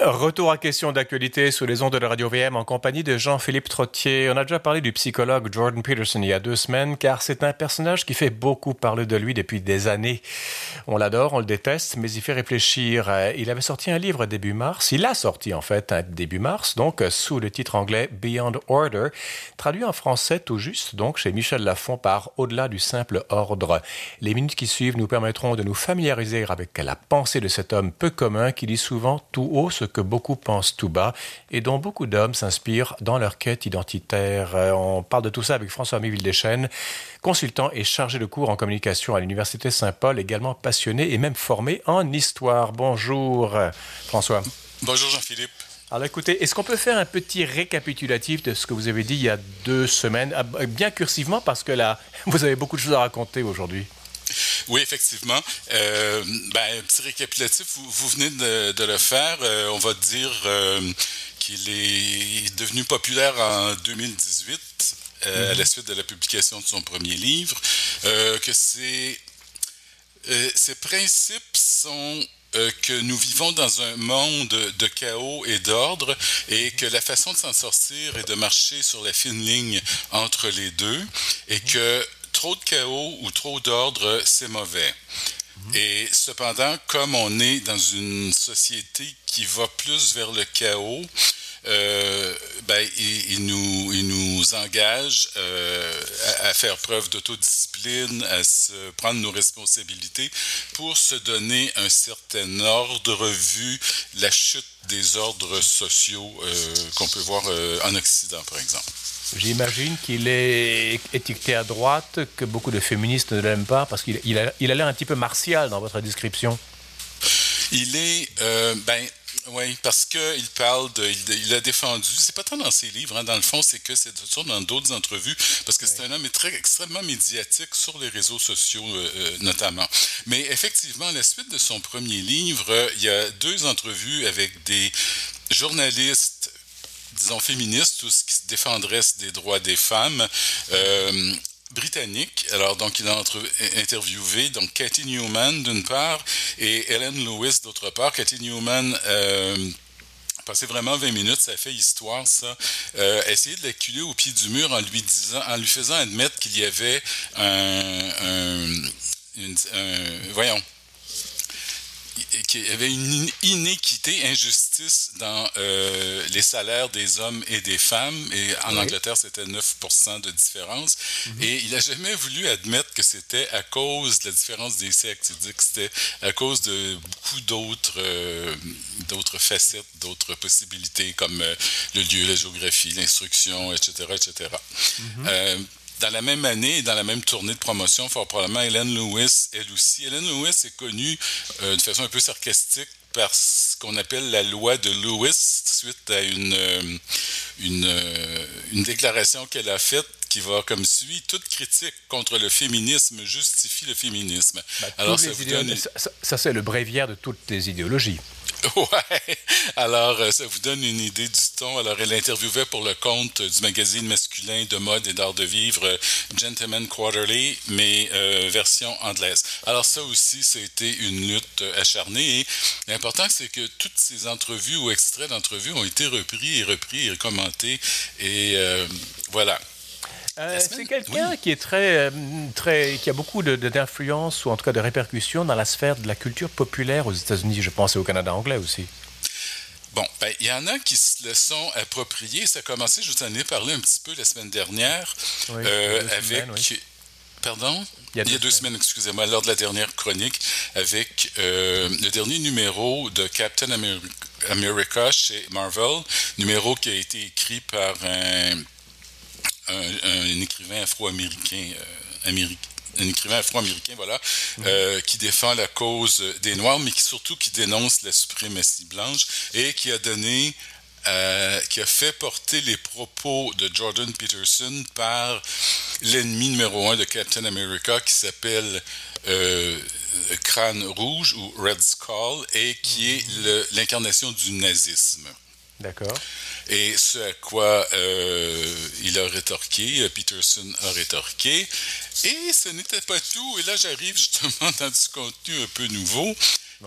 Retour à question d'actualité sur les ondes de la radio VM en compagnie de Jean-Philippe Trottier. On a déjà parlé du psychologue Jordan Peterson il y a deux semaines car c'est un personnage qui fait beaucoup parler de lui depuis des années. On l'adore, on le déteste, mais il fait réfléchir. Il avait sorti un livre début mars. Il a sorti en fait début mars, donc sous le titre anglais Beyond Order, traduit en français tout juste, donc chez Michel Lafon par Au-delà du simple ordre. Les minutes qui suivent nous permettront de nous familiariser avec la pensée de cet homme peu commun qui dit souvent tout haut ce que beaucoup pensent tout bas et dont beaucoup d'hommes s'inspirent dans leur quête identitaire. Euh, on parle de tout ça avec François-Amélie Vildechêne, consultant et chargé de cours en communication à l'Université Saint-Paul, également passionné et même formé en histoire. Bonjour François. Bonjour Jean-Philippe. Alors écoutez, est-ce qu'on peut faire un petit récapitulatif de ce que vous avez dit il y a deux semaines, ah, bien cursivement parce que là, vous avez beaucoup de choses à raconter aujourd'hui? Oui, effectivement. Euh, ben, petit récapitulatif, vous, venez de, le faire. Euh, on va dire euh, qu'il est devenu populaire en 2018 euh, à la mhm. suite de la publication de son premier livre. que c'est ses principes sont que nous vivons dans un monde de chaos et d'ordre et que la façon de s'en sortir est de marcher sur la fine ligne entre les deux et que trop de chaos ou trop d'ordre, c'est mauvais. Et cependant, comme on est dans une société qui va plus vers le chaos, euh, ben, il, nous, il nous engage euh, à, faire preuve d'autodiscipline, à se prendre nos responsabilités pour se donner un certain ordre vu la chute des ordres sociaux euh, qu'on peut voir en Occident, par exemple. J'imagine qu'il est étiqueté à droite, que beaucoup de féministes ne l'aiment pas, parce qu'il il a, il a l'air un petit peu martial dans votre description. Il est, euh, ben, oui, parce qu'il parle de, il, a défendu, c'est pas tant dans ses livres, hein, dans le fond, c'est que c'est toujours dans d'autres entrevues, parce que c'est un homme très, extrêmement médiatique sur les réseaux sociaux euh, euh, notamment. Mais effectivement, à la suite de son premier livre, il y a deux entrevues avec des journalistes disons, féministes ou qui défendraient des droits des femmes. Euh, britannique. Alors, donc, il a interviewé donc Cathy Newman d'une part et Ellen Lewis d'autre part. Cathy Newman euh, passé vraiment 20 minutes, ça fait histoire, ça. Euh, essayer de l'acculer au pied du mur en lui disant, en lui faisant admettre qu'il y avait un voyons, qu'il y avait une inéquité, injustice dans euh, les salaires des hommes et des femmes. Et en Angleterre, c'était 9 de différence. Mhm. Et il n'a jamais voulu admettre que c'était à cause de la différence des sexes. Il dit que c'était à cause de beaucoup d'autres euh, d'autres facettes, d'autres possibilités, comme euh, le lieu, la géographie, l'instruction, etc., etc dans la même année et dans la même tournée de promotion, fort probablement Hélène Lewis, elle aussi. Hélène Lewis est connue euh, de façon un peu sarcastique par ce qu'on appelle la loi de Lewis, suite à une, euh, une, euh, une déclaration qu'elle a faite qui va comme suit toute critique contre le féminisme justifie le féminisme. Bah, Alors ça, ça c'est le bréviaire de toutes les idéologies. Ouais. Alors, euh, ça vous donne une idée du ton. Alors, elle interviewait pour le compte du magazine masculin de mode et d'art de vivre euh, Gentleman Quarterly, mais euh, version anglaise. Alors, ça aussi, été une lutte acharnée. Et l'important, c'est que toutes ces entrevues ou extraits d'entrevues ont été repris et repris et commentés. Et voilà. Euh, c'est quelqu'un qui est très, euh, très, qui a beaucoup d'influence ou en tout cas de répercussions dans la sphère de la culture populaire aux États-Unis, je pense, et au Canada anglais aussi. Bon, ben, il y en a qui se le sont appropriés. Ça a commencé, je vous en ai parlé un petit peu la semaine dernière, euh, avec. Pardon? Il y a deux, il y a deux semaines, excusez-moi, lors de la dernière chronique, avec le dernier numéro de Captain America chez Marvel, numéro qui a été écrit par un un, écrivain afro-américain, euh, un écrivain afro-américain, voilà, euh, qui défend la cause des Noirs, mais qui surtout qui dénonce la suprématie blanche et qui a donné euh, qui a fait porter les propos de Jordan Peterson par l'ennemi numéro un de Captain America qui s'appelle Crâne Rouge ou Red Skull et qui est mhm. l'incarnation du nazisme. D'accord. Et ce à quoi euh, il a rétorqué, euh, Peterson a rétorqué. Et ce n'était pas tout. Et là, j'arrive justement dans du contenu un peu nouveau.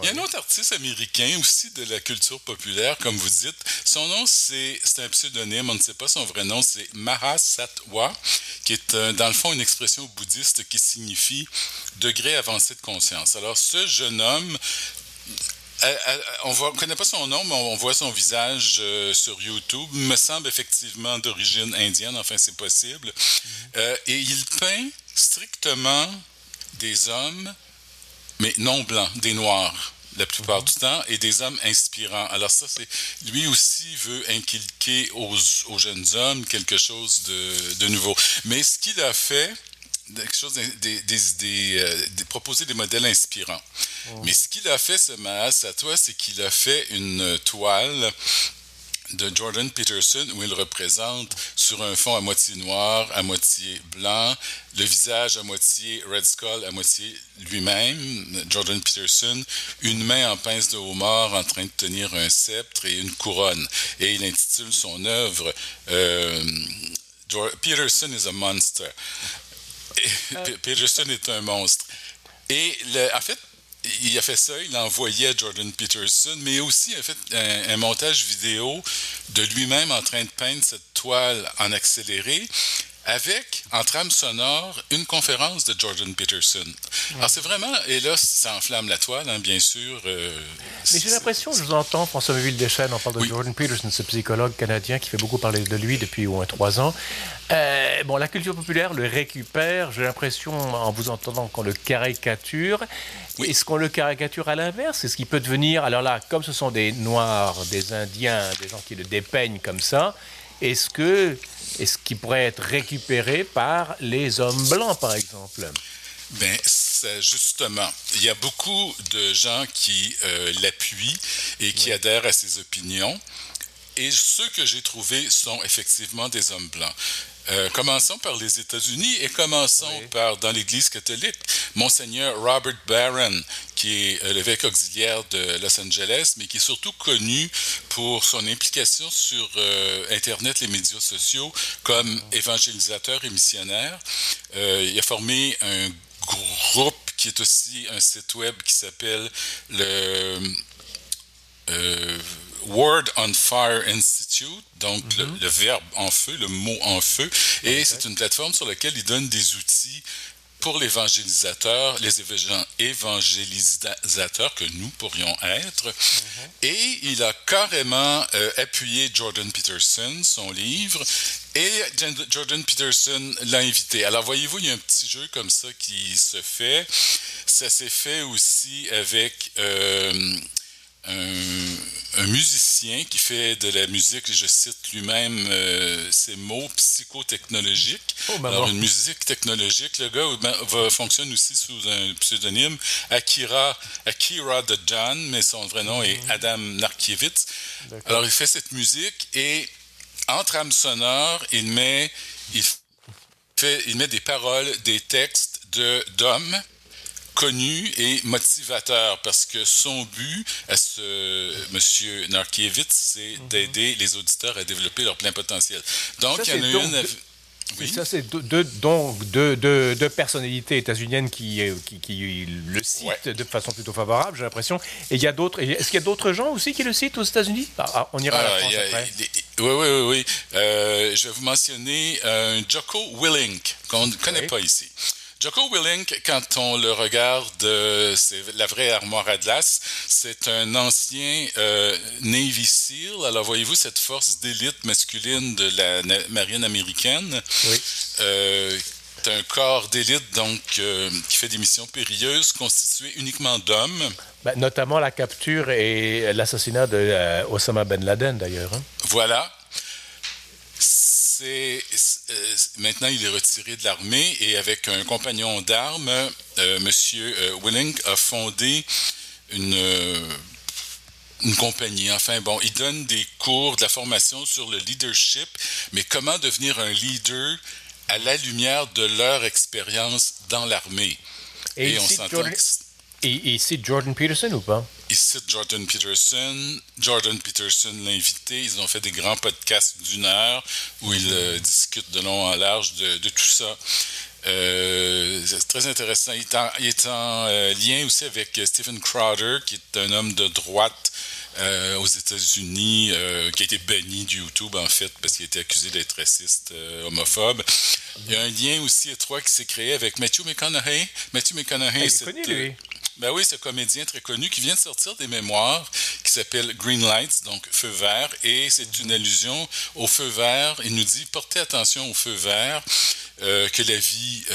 Il y a un autre artiste américain aussi de la culture populaire, comme vous dites. Son nom, c'est un pseudonyme, on ne sait pas son vrai nom, c'est Mahasatwa, qui est dans le fond une expression bouddhiste qui signifie degré avancé de conscience. Alors, ce jeune homme on ne connaît pas son nom, mais on voit son visage euh, sur YouTube. Il me semble effectivement d'origine indienne, enfin c'est possible. Mm-hmm. et il peint strictement des hommes, mais non blancs, des noirs la plupart mm-hmm. du temps, et des hommes inspirants. Alors ça, c'est lui aussi veut inculquer aux, aux, jeunes hommes quelque chose de, de nouveau. Mais ce qu'il a fait, quelque chose des, des, euh, des, proposer des modèles inspirants. Oh. Mais ce qu'il a fait, ce Maas à toi, c'est qu'il a fait une toile de Jordan Peterson où il représente sur un fond à moitié noir, à moitié blanc, le visage à moitié Red Skull, à moitié lui-même, Jordan Peterson, une main en pince de homard en train de tenir un sceptre et une couronne. Et il intitule son œuvre euh, Peterson is a monster. Peterson est un monstre. Et en fait, il a fait ça, il a envoyé à Jordan Peterson, mais aussi a fait un, un montage vidéo de lui-même en train de peindre cette toile en accéléré avec, en trame sonore, une conférence de Jordan Peterson. Alors, c'est vraiment, et là, ça enflamme la toile, hein, bien sûr. Euh, Mais j'ai l'impression, je vous entends, François Méville-Deschênes, on parle de Jordan Peterson, ce psychologue canadien qui fait beaucoup parler de lui depuis au moins trois ans. Euh, bon, la culture populaire le récupère, j'ai l'impression, en vous entendant, qu'on le caricature. Est-ce qu'on le caricature à l'inverse? Est-ce qu'il peut devenir, alors là, comme ce sont des Noirs, des Indiens, des gens qui le dépeignent comme ça, est-ce que est-ce qu'il pourrait être récupéré par les hommes blancs, par exemple? Bien, justement, il y a beaucoup de gens qui euh, l'appuient et qui adhèrent à ses opinions. Et ceux que j'ai trouvés sont effectivement des hommes blancs. Euh, commençons par les États-Unis et commençons par, dans l'Église catholique, Monseigneur Robert Barron, qui est euh, l'évêque auxiliaire de Los Angeles, mais qui est surtout connu pour son implication sur euh, Internet, les médias sociaux, comme évangélisateur et missionnaire. il a formé un groupe qui est aussi un site web qui s'appelle le Word on Fire Institute, donc le, mhm. verbe en feu, le mot en feu, et c'est une plateforme sur laquelle il donne des outils pour l'évangélisateur, les évangélisateurs que nous pourrions être. Mhm. Et il a carrément euh, appuyé Jordan Peterson, son livre, et Jordan Peterson l'a invité. Alors voyez-vous, il y a un petit jeu comme ça qui se fait. Ça s'est fait aussi avec... Euh, un, musicien qui fait de la musique, je cite lui-même euh, ces mots psychotechnologiques. Oh, ben Alors, une musique technologique, le gars ben, va, fonctionne aussi sous un pseudonyme Akira, Akira de John, mais son vrai nom est mhm. Adam Narkiewicz. Alors, il fait cette musique et entre âme sonore, il met, il fait, il met des paroles, des textes de d'hommes connu et motivateur parce que son but à ce monsieur Narkiewicz, c'est mhm. d'aider les auditeurs à développer leur plein potentiel. Donc, il y en a une. Oui. Ça, c'est deux, donc deux, deux, deux, personnalités états-uniennes qui, euh, qui, qui, le citent de façon plutôt favorable, j'ai l'impression. Et il y a d'autres. Est-ce qu'il y a d'autres gens aussi qui le citent aux États-Unis? Ah, ah, On ira à la ah, France après. oui, oui, oui. oui. Euh, je vais vous mentionner un Jocko Willink qu'on ne connaît pas ici. Jocko Willink, quand on le regarde, euh, c'est la vraie armoire à glace. C'est un ancien euh, Navy SEAL. Alors, voyez-vous cette force d'élite masculine de la marine américaine? Oui. Euh, c'est un corps d'élite donc qui fait des missions périlleuses constitué uniquement d'hommes. Ben, notamment la capture et l'assassinat de Osama Ben Laden d'ailleurs. Hein. Voilà. C'est euh, maintenant, il est retiré de l'armée et avec un compagnon d'armes, euh, Monsieur euh, Willink a fondé une, une compagnie. Enfin, bon, il donne des cours de la formation sur le leadership, mais comment devenir un leader à la lumière de leur expérience dans l'armée? Et, on s'entend et il cite Jordan Peterson ou pas? Il cite Jordan Peterson. Jordan Peterson l'a invité. Ils ont fait des grands podcasts d'une heure où ils euh, discutent de long en large de, tout ça. c'est très intéressant. Il est en, lien aussi avec Stephen Crowder, qui est un homme de droite euh, aux États-Unis, euh, qui a été banni du YouTube, en fait, parce qu'il a été accusé d'être raciste, euh, homophobe. Il y a un lien aussi étroit qui s'est créé avec Matthew McConaughey. Matthew McConaughey, c'est... Ben oui, un comédien très connu qui vient de sortir des mémoires qui s'appellent Green Lights, donc feu vert, et c'est une allusion au feu vert. Il nous dit portez attention au feu vert que la vie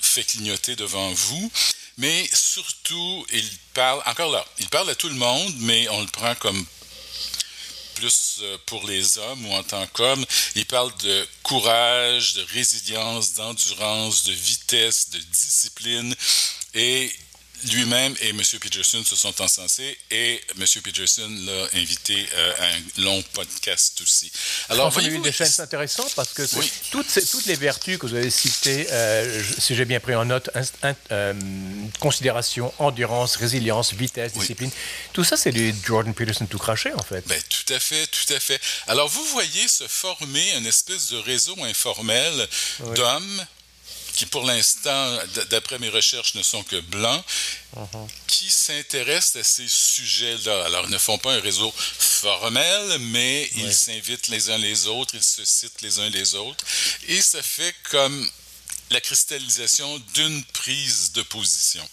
fait clignoter devant vous. Mais surtout, il parle, encore là, il parle à tout le monde, mais on le prend comme plus euh, pour les hommes ou en tant qu'homme. Il parle de courage, de résilience, d'endurance, de vitesse, de discipline. Et lui-même et M. Peterson se sont encensés et M. Peterson l'a invité euh, à un long podcast aussi. Alors, vous avez eu des chaînes intéressantes parce que toutes, toutes les vertus que vous avez citées, euh, si j'ai bien pris en note, euh, considération, endurance, résilience, vitesse, discipline, tout ça, c'est du Jordan Peterson tout craché, en fait. Ben, tout à fait, tout à fait. Alors, vous voyez se former une espèce de réseau informel d'hommes qui pour l'instant, d'après mes recherches, ne sont que blancs, uh-huh. qui s'intéressent à ces sujets-là. Alors, ils ne font pas un réseau formel, mais ils s'invitent les uns les autres, ils se citent les uns les autres, et ça fait comme la cristallisation d'une prise de position.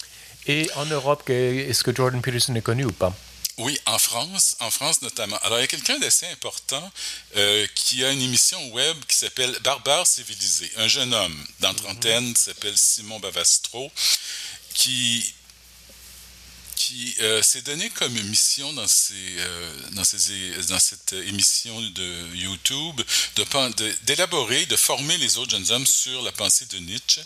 Et en Europe, est-ce que Jordan Peterson est connu ou pas? Oui, en France, en France notamment. Alors, il y a quelqu'un d'assez important euh, qui a une émission web qui s'appelle Barbare civilisé. Un jeune homme dans trentaine qui s'appelle Simon Bavastro, qui qui euh, s'est donné comme mission dans, ces, euh, dans, ces, dans cette émission de YouTube d'élaborer, de, de, former les autres jeunes hommes sur la pensée de Nietzsche.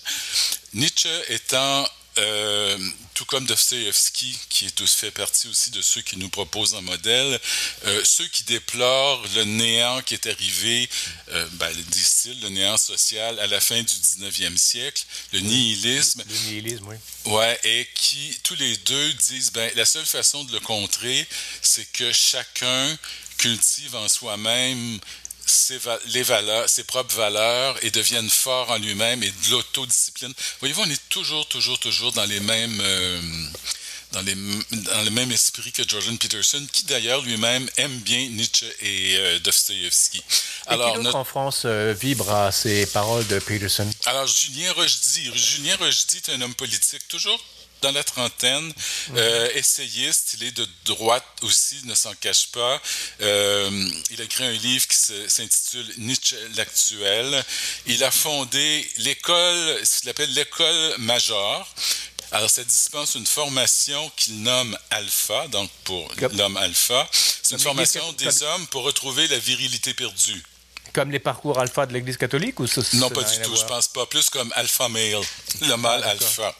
Nietzsche étant euh, tout comme Dostoevsky, qui est fait partie aussi de ceux qui nous proposent un modèle, euh, ceux qui déplorent le néant qui est arrivé, euh, ben, disent-ils, le néant social à la fin du 19e siècle, le nihilisme. Le, nihilisme, oui. Ouais, et qui, tous les deux, disent, ben, la seule façon de le contrer, c'est que chacun cultive en soi-même ses, les valeurs, ses propres valeurs et deviennent forts en lui-même et de l'autodiscipline. Voyez-vous, on est toujours, toujours, toujours dans les mêmes... Euh, dans, les, dans, le même esprit que Jordan Peterson, qui d'ailleurs lui-même aime bien Nietzsche et euh, Dostoevsky. Alors, qui en France euh, vibre à ces paroles de Peterson? Alors, Julien Rochdy. Julien Rochdy est un homme politique, toujours dans la trentaine, euh, essayiste, il est de droite aussi, ne s'en cache pas. Euh, il a écrit un livre qui s'intitule Nietzsche l'actuel. Il a fondé l'école, ce qu'il appelle l'école majeure. Alors, ça dispense une formation qu'il nomme alpha, donc pour l'homme alpha. C'est une formation des hommes pour retrouver la virilité perdue. Comme les parcours alpha de l'Église catholique ou Non, pas du tout. Je pense pas. Plus comme alpha male, le mâle ah, alpha.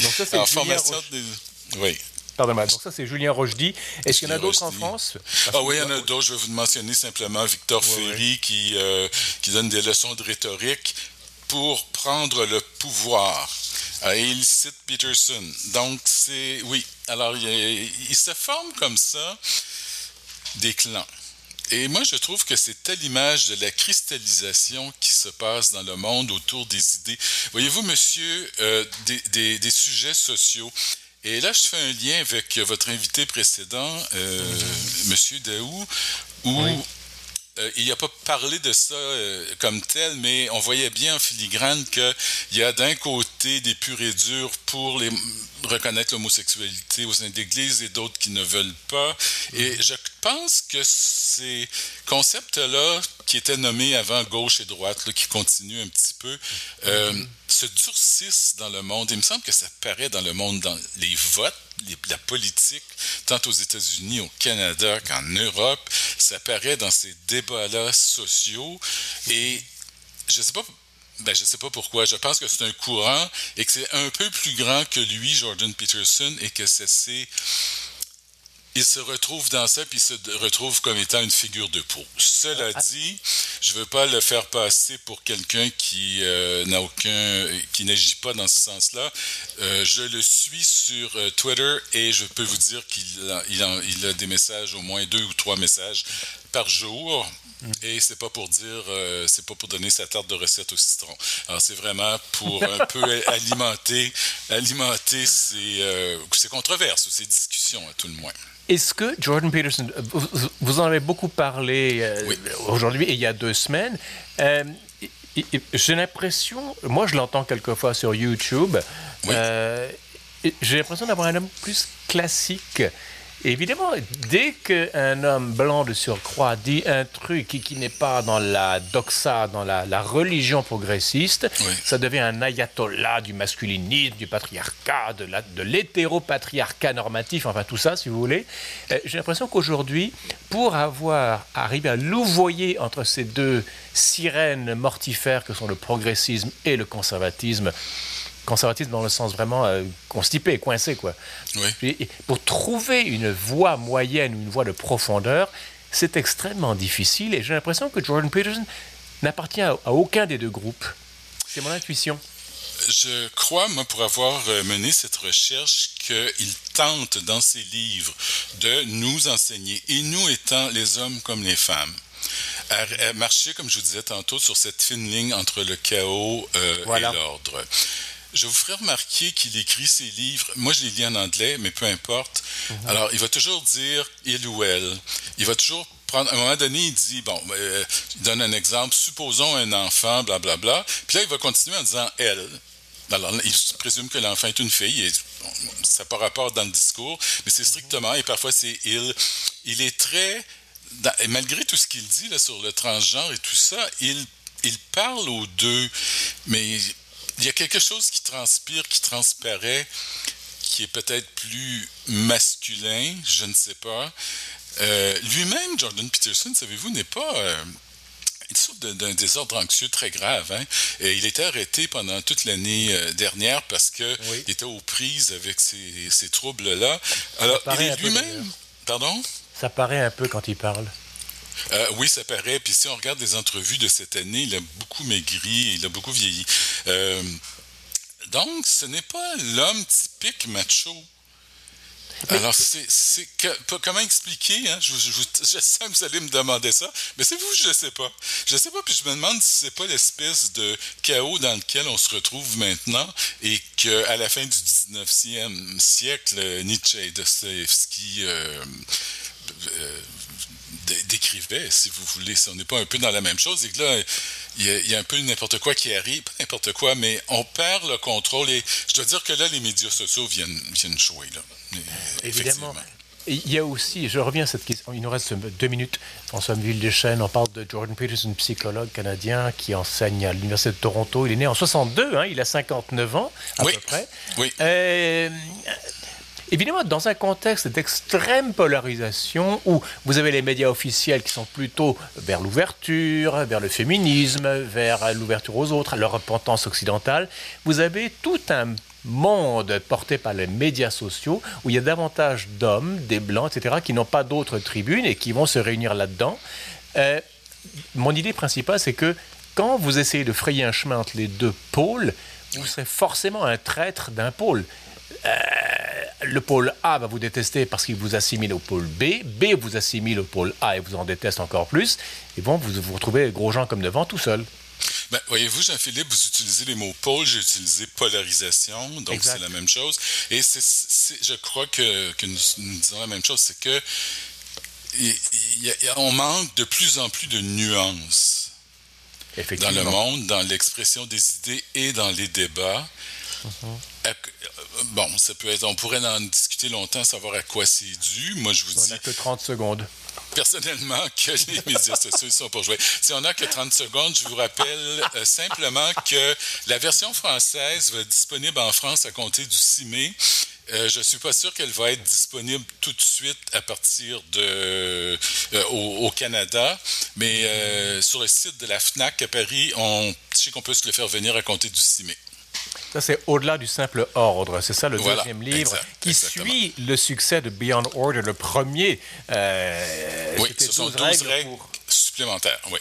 Donc ça, c'est Julien Oui. Pardon, donc ça, c'est Julien Rochdy. Est-ce qu'il y en a d'autres en France? ah oui, il y en a d'autres. Je vais vous mentionner simplement Victor Ferry Qui, euh, qui donne des leçons de rhétorique pour prendre le pouvoir. Euh, et il cite Peterson. Donc, c'est... Oui. Alors, il, il se forme comme ça des clans. Et moi, je trouve que c'est à l'image de la cristallisation qui se passe dans le monde autour des idées. Voyez-vous, monsieur, euh, des, des, sujets sociaux. Et là, je fais un lien avec votre invité précédent, euh. Monsieur Daou, où euh, il n'a pas parlé de ça euh, comme tel, mais on voyait bien en filigrane qu'il y a d'un côté des purs et durs pour reconnaître l'homosexualité au sein de l'Église et d'autres qui ne veulent pas. Et je pense que ces concepts-là, qui étaient nommés avant gauche et droite, qui continuent un petit peu, euh, se durcissent dans le monde. Il me semble que ça paraît dans le monde, dans les votes la politique, tant aux États-Unis, au Canada qu'en Europe, ça apparaît dans ces débats-là sociaux. Et je ne sais pas ben, je sais pas pourquoi. Je pense que c'est un courant et que c'est un peu plus grand que lui, Jordan Peterson, et que c'est il se retrouve dans ça, puis il se retrouve comme étant une figure de peau. Cela ah. dit, je veux pas le faire passer pour quelqu'un qui euh, n'a aucun, qui n'agit pas dans ce sens-là. Euh, je le suis sur euh, Twitter et je peux vous dire qu'il a, il a, des messages, au moins deux ou trois messages par jour Et c'est pas pour dire, euh, c'est pas pour donner sa tarte de recette au citron. Alors c'est vraiment pour un peu alimenter, alimenter ces, euh, ces controverses ou ces discussions à tout le moins. Est-ce que Jordan Peterson, vous, en avez beaucoup parlé euh, aujourd'hui et il y a deux semaines. Euh, j'ai l'impression, moi je l'entends quelquefois sur YouTube, euh, j'ai l'impression d'avoir un homme plus classique Évidemment, dès qu'un homme blanc de surcroît dit un truc qui, qui n'est pas dans la doxa, dans la, religion progressiste, ça devient un ayatollah du masculinisme, du patriarcat, de, de l'hétéropatriarcat normatif, enfin tout ça, si vous voulez. Euh, j'ai l'impression qu'aujourd'hui, pour avoir arrivé à louvoyer entre ces deux sirènes mortifères que sont le progressisme et le conservatisme, conservatisme dans le sens vraiment euh, constipé, coincé, quoi. pour trouver une voie moyenne, une voie de profondeur, c'est extrêmement difficile et j'ai l'impression que Jordan Peterson n'appartient à, aucun des deux groupes. C'est mon intuition. Je crois, moi, pour avoir euh, mené cette recherche, qu'il tente dans ses livres de nous enseigner, et nous étant les hommes comme les femmes, à, marcher, comme je vous disais tantôt, sur cette fine ligne entre le chaos euh, et l'ordre. Je vous ferai remarquer qu'il écrit ses livres. Moi, je les lis en anglais, mais peu importe. Mhm. Alors, il va toujours dire il ou elle. Il va toujours prendre. À un moment donné, il dit bon, euh, il donne un exemple. Supposons un enfant, blablabla. Bla, bla. Puis là, il va continuer en disant elle. Alors, il présume que l'enfant est une fille. Et, ça n'a pas rapport dans le discours, mais c'est strictement, et parfois c'est il. Il est très. et malgré tout ce qu'il dit là, sur le transgenre et tout ça, il, il parle aux deux, mais il y a quelque chose qui transpire, qui transparaît, qui est peut-être plus masculin, je ne sais pas. Euh, lui-même, Jordan Peterson, savez-vous, n'est pas... Euh, il souffre d'un désordre anxieux très grave. Hein? Et il était arrêté pendant toute l'année euh, dernière parce qu'il était aux prises avec ces, ces troubles-là. Alors, il est lui-même... Pardon? Ça paraît un peu quand il parle. Euh, oui, ça paraît. Puis si on regarde des entrevues de cette année, il a beaucoup maigri, il a beaucoup vieilli. Euh, donc, ce n'est pas l'homme typique macho. Alors, c'est comment expliquer hein? je, sais que vous allez me demander ça, mais c'est vous, je ne sais pas. Je ne sais pas, puis je me demande si c'est pas l'espèce de chaos dans lequel on se retrouve maintenant et qu'à la fin du 19e siècle, Nietzsche et Dostoevsky euh, euh décrivait, si vous voulez. Si on n'est pas un peu dans la même chose, et que là, il y, a, un peu n'importe quoi qui arrive, n'importe quoi, mais on perd le contrôle. Et je dois dire que là, les médias sociaux viennent, viennent jouer. Là. Évidemment. Il y a aussi, je reviens à cette question, il nous reste deux minutes. François Villechêne, on parle de Jordan Peterson, psychologue canadien qui enseigne à l'Université de Toronto. Il est né en 62, hein, il a 59 ans à peu près. Oui. Euh, Évidemment, dans un contexte d'extrême polarisation où vous avez les médias officiels qui sont plutôt vers l'ouverture, vers le féminisme, vers l'ouverture aux autres, leur repentance occidentale, vous avez tout un monde porté par les médias sociaux où il y a davantage d'hommes, des blancs, etc., qui n'ont pas d'autres tribunes et qui vont se réunir là-dedans. Euh, mon idée principale, c'est que quand vous essayez de frayer un chemin entre les deux pôles, vous serez forcément un traître d'un pôle. Euh, le pôle A va vous détester parce qu'il vous assimile au pôle B, B vous assimile au pôle A et vous en déteste encore plus, et bon, vous vous retrouvez gros gens comme devant tout seul. Ben, voyez-vous, Jean-Philippe, vous utilisez les mots pôle, j'ai utilisé polarisation, donc c'est la même chose. Et je crois que, nous, disons la même chose, c'est que on manque de plus en plus de nuances dans le monde, dans l'expression des idées et dans les débats. Euh, bon, ça peut être, on pourrait en discuter longtemps, savoir à quoi c'est dû. Moi, je vous on dis. que 30 secondes. Personnellement, que les médias sociaux sont pour jouer. Si on n'a que 30 secondes, je vous rappelle euh, simplement que la version française va être disponible en France à compter du 6 mai. Euh, je ne suis pas sûr qu'elle va être disponible tout de suite à partir de au, Canada, mais sur le site de la FNAC à Paris, on sait qu'on peut se le faire venir à compter du 6 mai. Ça, c'est au-delà du simple ordre. C'est ça le deuxième livre qui suit le succès de Beyond Order, le premier. Euh, oui, ce sont 12 règles, supplémentaires, oui.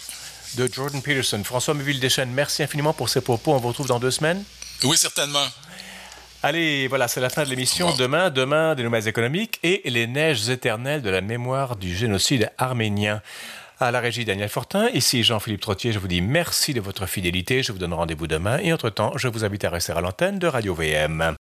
De Jordan Peterson. François Meville Deschênes, merci infiniment pour ces propos. On vous retrouve dans deux semaines. Oui, certainement. Allez, voilà, c'est la fin de l'émission. Demain, demain, des nouvelles économiques et les neiges éternelles de la mémoire du génocide arménien. À la régie Daniel Fortin, ici Jean-Philippe Trottier, je vous dis merci de votre fidélité, je vous donne rendez-vous demain. Et entre-temps, je vous invite à rester à l'antenne de Radio VM.